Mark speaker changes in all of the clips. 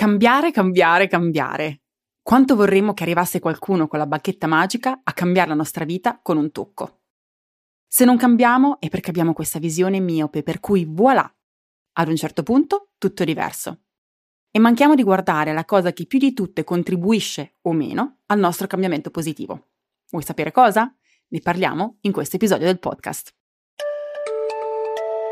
Speaker 1: Cambiare, cambiare, cambiare. Quanto vorremmo che arrivasse qualcuno con la bacchetta magica a cambiare la nostra vita con un tocco. Se non cambiamo è perché abbiamo questa visione miope per cui voilà, ad un certo punto tutto è diverso. E manchiamo di guardare la cosa che più di tutte contribuisce o meno al nostro cambiamento positivo. Vuoi sapere cosa? Ne parliamo in questo episodio del podcast.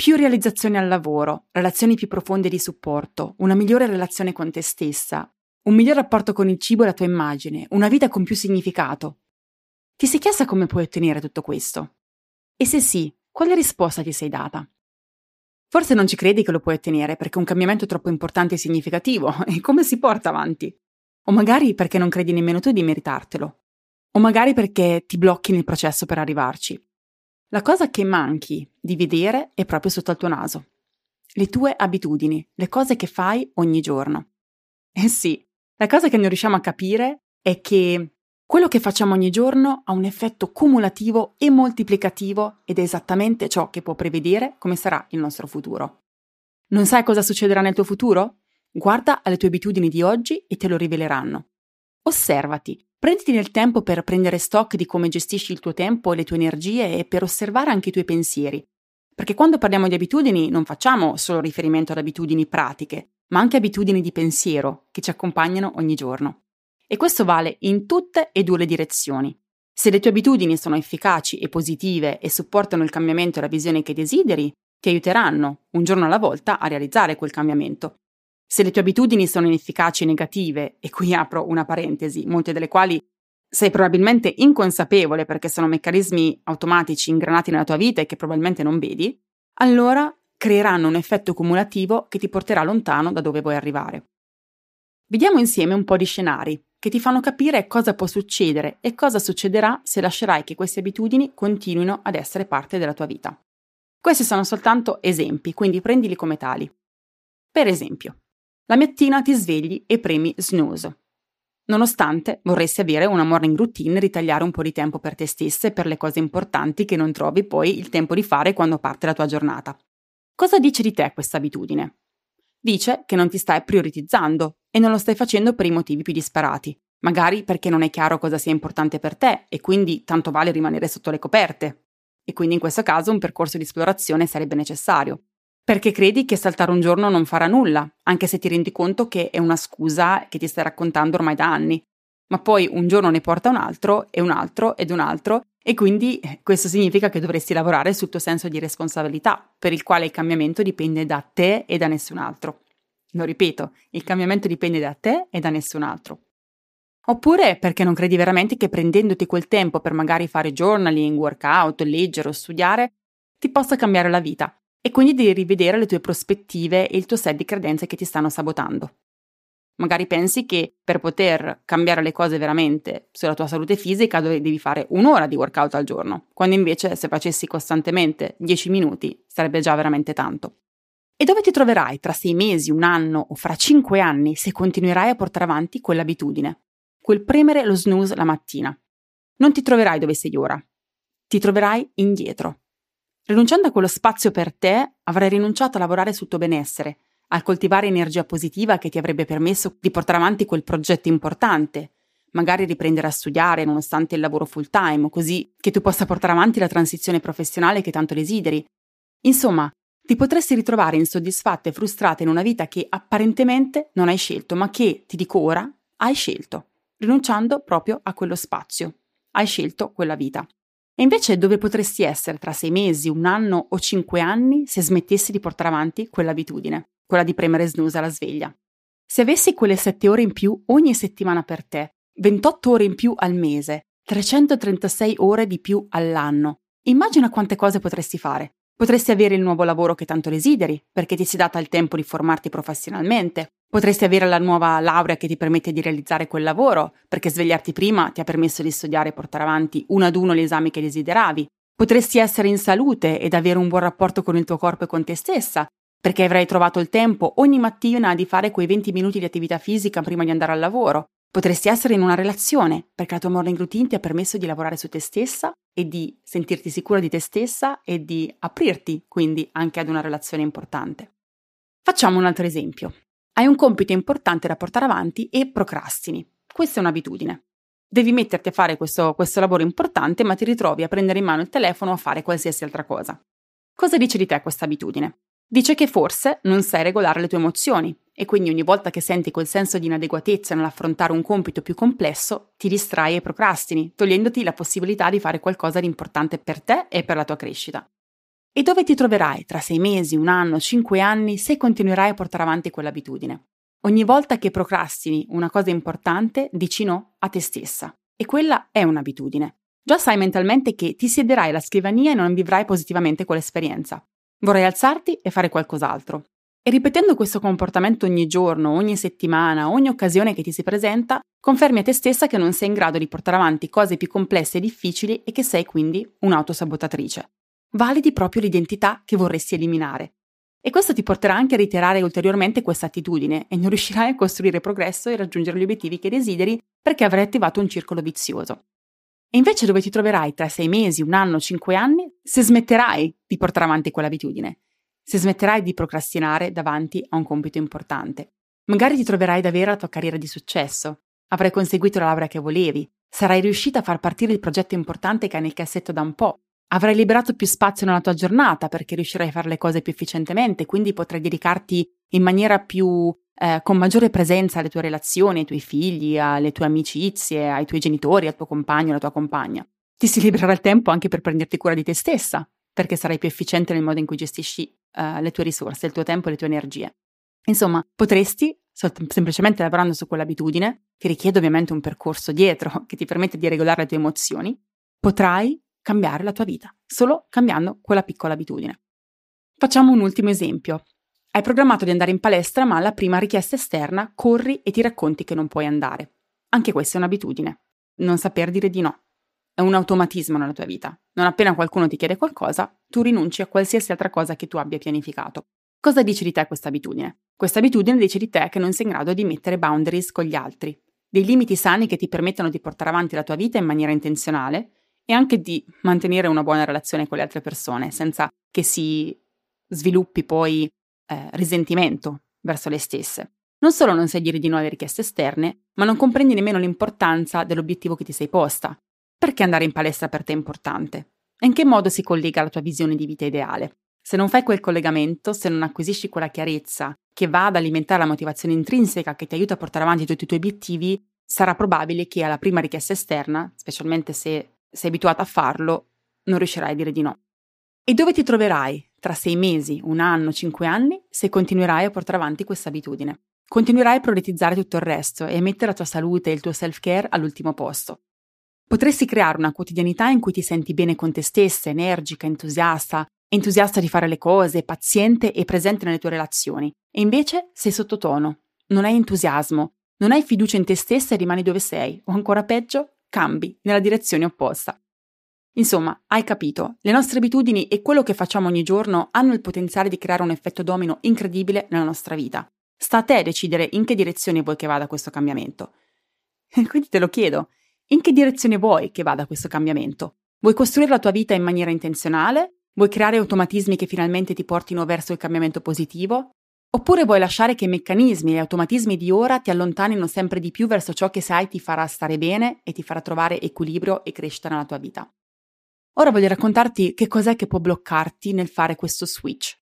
Speaker 1: Più realizzazione al lavoro, relazioni più profonde di supporto, una migliore relazione con te stessa, un miglior rapporto con il cibo e la tua immagine, una vita con più significato. Ti sei chiesta come puoi ottenere tutto questo? E se sì, quale risposta ti sei data? Forse non ci credi che lo puoi ottenere perché un cambiamento è troppo importante e significativo e come si porta avanti? O magari perché non credi nemmeno tu di meritartelo. O magari perché ti blocchi nel processo per arrivarci. La cosa che manchi di vedere è proprio sotto al tuo naso. Le tue abitudini, le cose che fai ogni giorno. Eh sì, la cosa che non riusciamo a capire è che quello che facciamo ogni giorno ha un effetto cumulativo e moltiplicativo ed è esattamente ciò che può prevedere come sarà il nostro futuro. Non sai cosa succederà nel tuo futuro? Guarda alle tue abitudini di oggi e te lo riveleranno. Osservati, Prenditi del tempo per prendere stock di come gestisci il tuo tempo e le tue energie e per osservare anche i tuoi pensieri. Perché quando parliamo di abitudini non facciamo solo riferimento ad abitudini pratiche, ma anche abitudini di pensiero che ci accompagnano ogni giorno. E questo vale in tutte e due le direzioni. Se le tue abitudini sono efficaci e positive e supportano il cambiamento e la visione che desideri, ti aiuteranno, un giorno alla volta, a realizzare quel cambiamento. Se le tue abitudini sono inefficaci e negative, e qui apro una parentesi, molte delle quali sei probabilmente inconsapevole perché sono meccanismi automatici ingranati nella tua vita e che probabilmente non vedi, allora creeranno un effetto cumulativo che ti porterà lontano da dove vuoi arrivare. Vediamo insieme un po' di scenari che ti fanno capire cosa può succedere e cosa succederà se lascerai che queste abitudini continuino ad essere parte della tua vita. Questi sono soltanto esempi, quindi prendili come tali. Per esempio, la mattina ti svegli e premi snooze. Nonostante vorresti avere una morning routine ritagliare un po' di tempo per te stessa e per le cose importanti che non trovi poi il tempo di fare quando parte la tua giornata. Cosa dice di te questa abitudine? Dice che non ti stai prioritizzando e non lo stai facendo per i motivi più disparati, magari perché non è chiaro cosa sia importante per te e quindi tanto vale rimanere sotto le coperte. E quindi in questo caso un percorso di esplorazione sarebbe necessario perché credi che saltare un giorno non farà nulla, anche se ti rendi conto che è una scusa che ti stai raccontando ormai da anni. Ma poi un giorno ne porta un altro e un altro ed un altro e quindi eh, questo significa che dovresti lavorare sul tuo senso di responsabilità, per il quale il cambiamento dipende da te e da nessun altro. Lo ripeto, il cambiamento dipende da te e da nessun altro. Oppure perché non credi veramente che prendendoti quel tempo per magari fare journaling, workout, leggere o studiare, ti possa cambiare la vita e quindi devi rivedere le tue prospettive e il tuo set di credenze che ti stanno sabotando. Magari pensi che per poter cambiare le cose veramente sulla tua salute fisica devi fare un'ora di workout al giorno, quando invece se facessi costantemente 10 minuti sarebbe già veramente tanto. E dove ti troverai tra sei mesi, un anno o fra cinque anni se continuerai a portare avanti quell'abitudine, quel premere lo snooze la mattina? Non ti troverai dove sei ora, ti troverai indietro, Rinunciando a quello spazio per te, avrai rinunciato a lavorare sul tuo benessere, a coltivare energia positiva che ti avrebbe permesso di portare avanti quel progetto importante, magari riprendere a studiare nonostante il lavoro full time, così che tu possa portare avanti la transizione professionale che tanto desideri. Insomma, ti potresti ritrovare insoddisfatta e frustrata in una vita che apparentemente non hai scelto, ma che, ti dico ora, hai scelto, rinunciando proprio a quello spazio. Hai scelto quella vita. E invece dove potresti essere tra sei mesi, un anno o cinque anni se smettessi di portare avanti quell'abitudine, quella di premere snooze alla sveglia? Se avessi quelle sette ore in più ogni settimana per te, 28 ore in più al mese, 336 ore di più all'anno, immagina quante cose potresti fare. Potresti avere il nuovo lavoro che tanto desideri, perché ti sei data il tempo di formarti professionalmente. Potresti avere la nuova laurea che ti permette di realizzare quel lavoro, perché svegliarti prima ti ha permesso di studiare e portare avanti uno ad uno gli esami che desideravi. Potresti essere in salute ed avere un buon rapporto con il tuo corpo e con te stessa, perché avrai trovato il tempo ogni mattina di fare quei 20 minuti di attività fisica prima di andare al lavoro. Potresti essere in una relazione, perché la tua morning routine ti ha permesso di lavorare su te stessa e di sentirti sicura di te stessa e di aprirti quindi anche ad una relazione importante. Facciamo un altro esempio. Hai un compito importante da portare avanti e procrastini. Questa è un'abitudine. Devi metterti a fare questo, questo lavoro importante, ma ti ritrovi a prendere in mano il telefono o a fare qualsiasi altra cosa. Cosa dice di te questa abitudine? Dice che forse non sai regolare le tue emozioni e quindi ogni volta che senti quel senso di inadeguatezza nell'affrontare un compito più complesso, ti distrai e procrastini, togliendoti la possibilità di fare qualcosa di importante per te e per la tua crescita. E dove ti troverai tra sei mesi, un anno, cinque anni se continuerai a portare avanti quell'abitudine? Ogni volta che procrastini una cosa importante, dici no a te stessa. E quella è un'abitudine. Già sai mentalmente che ti siederai alla scrivania e non vivrai positivamente quell'esperienza. Vorrai alzarti e fare qualcos'altro. E ripetendo questo comportamento ogni giorno, ogni settimana, ogni occasione che ti si presenta, confermi a te stessa che non sei in grado di portare avanti cose più complesse e difficili e che sei quindi un'autosabotatrice. Validi proprio l'identità che vorresti eliminare. E questo ti porterà anche a ritirare ulteriormente questa attitudine e non riuscirai a costruire progresso e raggiungere gli obiettivi che desideri perché avrai attivato un circolo vizioso. E invece dove ti troverai tra sei mesi, un anno, cinque anni, se smetterai di portare avanti quell'abitudine, se smetterai di procrastinare davanti a un compito importante. Magari ti troverai ad avere la tua carriera di successo, avrai conseguito la laurea che volevi, sarai riuscita a far partire il progetto importante che hai nel cassetto da un po', avrai liberato più spazio nella tua giornata perché riuscirai a fare le cose più efficientemente, quindi potrai dedicarti in maniera più eh, con maggiore presenza alle tue relazioni, ai tuoi figli, alle tue amicizie, ai tuoi genitori, al tuo compagno, alla tua compagna. Ti si libererà il tempo anche per prenderti cura di te stessa, perché sarai più efficiente nel modo in cui gestisci uh, le tue risorse, il tuo tempo e le tue energie. Insomma, potresti, semplicemente lavorando su quell'abitudine, che richiede ovviamente un percorso dietro che ti permette di regolare le tue emozioni, potrai cambiare la tua vita, solo cambiando quella piccola abitudine. Facciamo un ultimo esempio. Hai programmato di andare in palestra, ma alla prima richiesta esterna corri e ti racconti che non puoi andare. Anche questa è un'abitudine. Non saper dire di no. È un automatismo nella tua vita. Non appena qualcuno ti chiede qualcosa, tu rinunci a qualsiasi altra cosa che tu abbia pianificato. Cosa dice di te questa abitudine? Questa abitudine dice di te che non sei in grado di mettere boundaries con gli altri, dei limiti sani che ti permettono di portare avanti la tua vita in maniera intenzionale e anche di mantenere una buona relazione con le altre persone, senza che si sviluppi poi eh, risentimento verso le stesse. Non solo non sai dire di alle richieste esterne, ma non comprendi nemmeno l'importanza dell'obiettivo che ti sei posta. Perché andare in palestra per te è importante? E in che modo si collega alla tua visione di vita ideale? Se non fai quel collegamento, se non acquisisci quella chiarezza che va ad alimentare la motivazione intrinseca che ti aiuta a portare avanti tutti i tuoi obiettivi, sarà probabile che alla prima richiesta esterna, specialmente se sei abituata a farlo, non riuscirai a dire di no. E dove ti troverai tra sei mesi, un anno, cinque anni, se continuerai a portare avanti questa abitudine. Continuerai a prioritizzare tutto il resto e a mettere la tua salute e il tuo self-care all'ultimo posto. Potresti creare una quotidianità in cui ti senti bene con te stessa, energica, entusiasta, entusiasta di fare le cose, paziente e presente nelle tue relazioni. E invece sei sottotono, non hai entusiasmo, non hai fiducia in te stessa e rimani dove sei, o ancora peggio, cambi nella direzione opposta. Insomma, hai capito, le nostre abitudini e quello che facciamo ogni giorno hanno il potenziale di creare un effetto domino incredibile nella nostra vita. Sta a te decidere in che direzione vuoi che vada questo cambiamento. Quindi te lo chiedo, in che direzione vuoi che vada questo cambiamento? Vuoi costruire la tua vita in maniera intenzionale? Vuoi creare automatismi che finalmente ti portino verso il cambiamento positivo? Oppure vuoi lasciare che i meccanismi e automatismi di ora ti allontanino sempre di più verso ciò che sai ti farà stare bene e ti farà trovare equilibrio e crescita nella tua vita? Ora voglio raccontarti che cos'è che può bloccarti nel fare questo switch.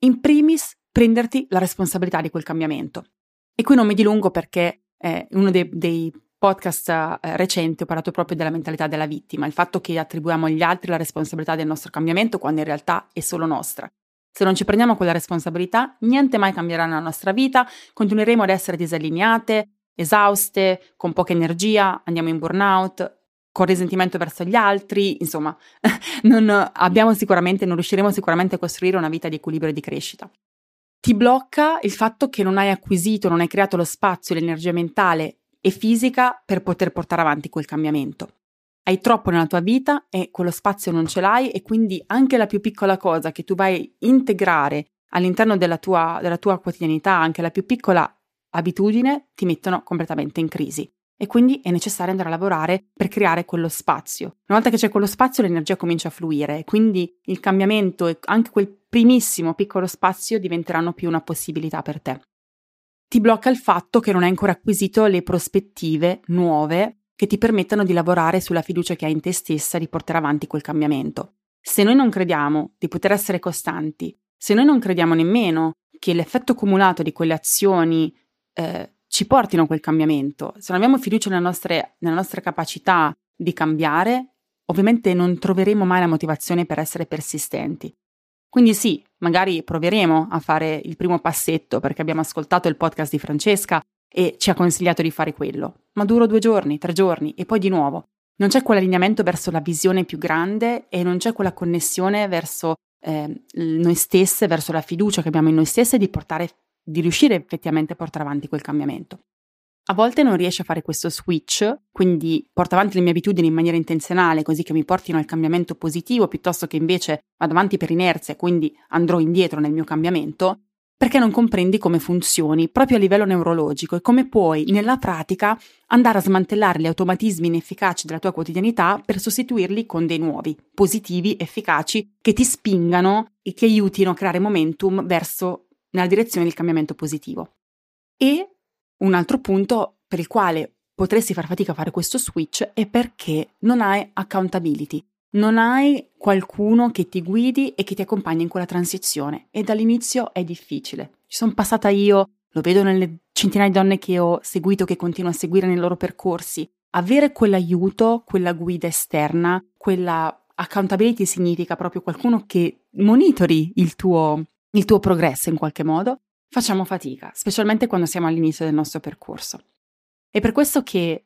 Speaker 1: In primis, prenderti la responsabilità di quel cambiamento. E qui non mi dilungo perché eh, uno dei, dei podcast eh, recenti ho parlato proprio della mentalità della vittima, il fatto che attribuiamo agli altri la responsabilità del nostro cambiamento quando in realtà è solo nostra. Se non ci prendiamo quella responsabilità, niente mai cambierà nella nostra vita, continueremo ad essere disallineate, esauste, con poca energia, andiamo in burnout con risentimento verso gli altri, insomma, non abbiamo sicuramente, non riusciremo sicuramente a costruire una vita di equilibrio e di crescita. Ti blocca il fatto che non hai acquisito, non hai creato lo spazio, l'energia mentale e fisica per poter portare avanti quel cambiamento. Hai troppo nella tua vita e quello spazio non ce l'hai e quindi anche la più piccola cosa che tu vai a integrare all'interno della tua, della tua quotidianità, anche la più piccola abitudine, ti mettono completamente in crisi e quindi è necessario andare a lavorare per creare quello spazio. Una volta che c'è quello spazio l'energia comincia a fluire e quindi il cambiamento e anche quel primissimo piccolo spazio diventeranno più una possibilità per te. Ti blocca il fatto che non hai ancora acquisito le prospettive nuove che ti permettano di lavorare sulla fiducia che hai in te stessa di portare avanti quel cambiamento. Se noi non crediamo di poter essere costanti, se noi non crediamo nemmeno che l'effetto cumulato di quelle azioni eh, ci portino a quel cambiamento. Se non abbiamo fiducia nelle nostre, nelle nostre capacità di cambiare, ovviamente non troveremo mai la motivazione per essere persistenti. Quindi sì, magari proveremo a fare il primo passetto perché abbiamo ascoltato il podcast di Francesca e ci ha consigliato di fare quello, ma duro due giorni, tre giorni e poi di nuovo. Non c'è quell'allineamento verso la visione più grande e non c'è quella connessione verso eh, noi stesse, verso la fiducia che abbiamo in noi stesse di portare di riuscire effettivamente a portare avanti quel cambiamento. A volte non riesci a fare questo switch, quindi porto avanti le mie abitudini in maniera intenzionale, così che mi portino al cambiamento positivo, piuttosto che invece vado avanti per inerzia e quindi andrò indietro nel mio cambiamento, perché non comprendi come funzioni proprio a livello neurologico e come puoi nella pratica andare a smantellare gli automatismi inefficaci della tua quotidianità per sostituirli con dei nuovi, positivi, efficaci, che ti spingano e ti aiutino a creare momentum verso nella direzione del cambiamento positivo. E un altro punto per il quale potresti far fatica a fare questo switch è perché non hai accountability, non hai qualcuno che ti guidi e che ti accompagna in quella transizione e dall'inizio è difficile. Ci sono passata io, lo vedo nelle centinaia di donne che ho seguito, che continuo a seguire nei loro percorsi. Avere quell'aiuto, quella guida esterna, quella accountability significa proprio qualcuno che monitori il tuo, il tuo progresso in qualche modo, facciamo fatica, specialmente quando siamo all'inizio del nostro percorso. È per questo che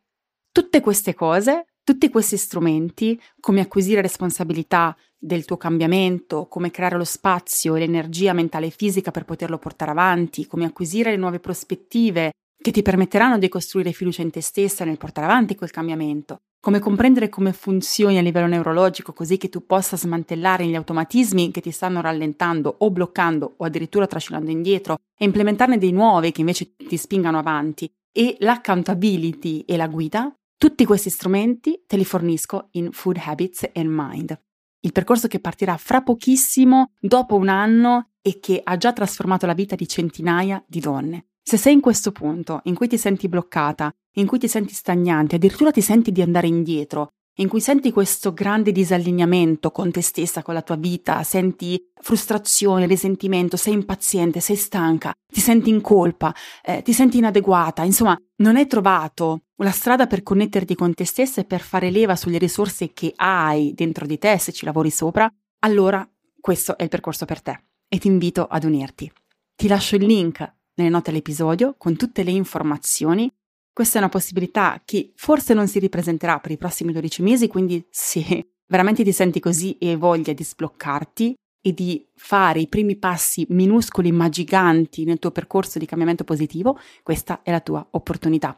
Speaker 1: tutte queste cose, tutti questi strumenti, come acquisire responsabilità del tuo cambiamento, come creare lo spazio e l'energia mentale e fisica per poterlo portare avanti, come acquisire le nuove prospettive che ti permetteranno di costruire fiducia in te stessa nel portare avanti quel cambiamento, come comprendere come funzioni a livello neurologico così che tu possa smantellare gli automatismi che ti stanno rallentando o bloccando o addirittura trascinando indietro e implementarne dei nuovi che invece ti spingano avanti e l'accountability e la guida, tutti questi strumenti te li fornisco in Food Habits and Mind. Il percorso che partirà fra pochissimo, dopo un anno e che ha già trasformato la vita di centinaia di donne. Se sei in questo punto in cui ti senti bloccata, in cui ti senti stagnante, addirittura ti senti di andare indietro, in cui senti questo grande disallineamento con te stessa, con la tua vita, senti frustrazione, risentimento, sei impaziente, sei stanca, ti senti in colpa, eh, ti senti inadeguata, insomma, non hai trovato la strada per connetterti con te stessa e per fare leva sulle risorse che hai dentro di te se ci lavori sopra, allora questo è il percorso per te e ti invito ad unirti. Ti lascio il link nelle note all'episodio con tutte le informazioni. Questa è una possibilità che forse non si ripresenterà per i prossimi 12 mesi, quindi se veramente ti senti così e hai voglia di sbloccarti e di fare i primi passi minuscoli ma giganti nel tuo percorso di cambiamento positivo, questa è la tua opportunità.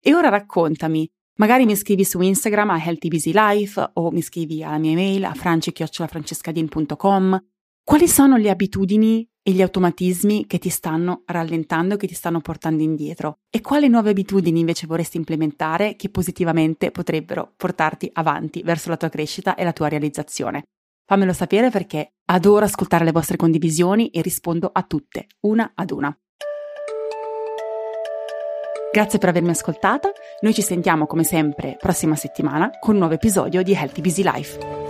Speaker 1: E ora raccontami, magari mi scrivi su Instagram a Healthy Busy Life o mi scrivi alla mia email a franci.francescadin.com quali sono le abitudini e gli automatismi che ti stanno rallentando, che ti stanno portando indietro e quali nuove abitudini invece vorresti implementare che positivamente potrebbero portarti avanti verso la tua crescita e la tua realizzazione. Fammelo sapere perché adoro ascoltare le vostre condivisioni e rispondo a tutte, una ad una. Grazie per avermi ascoltata, noi ci sentiamo come sempre prossima settimana con un nuovo episodio di Healthy Busy Life.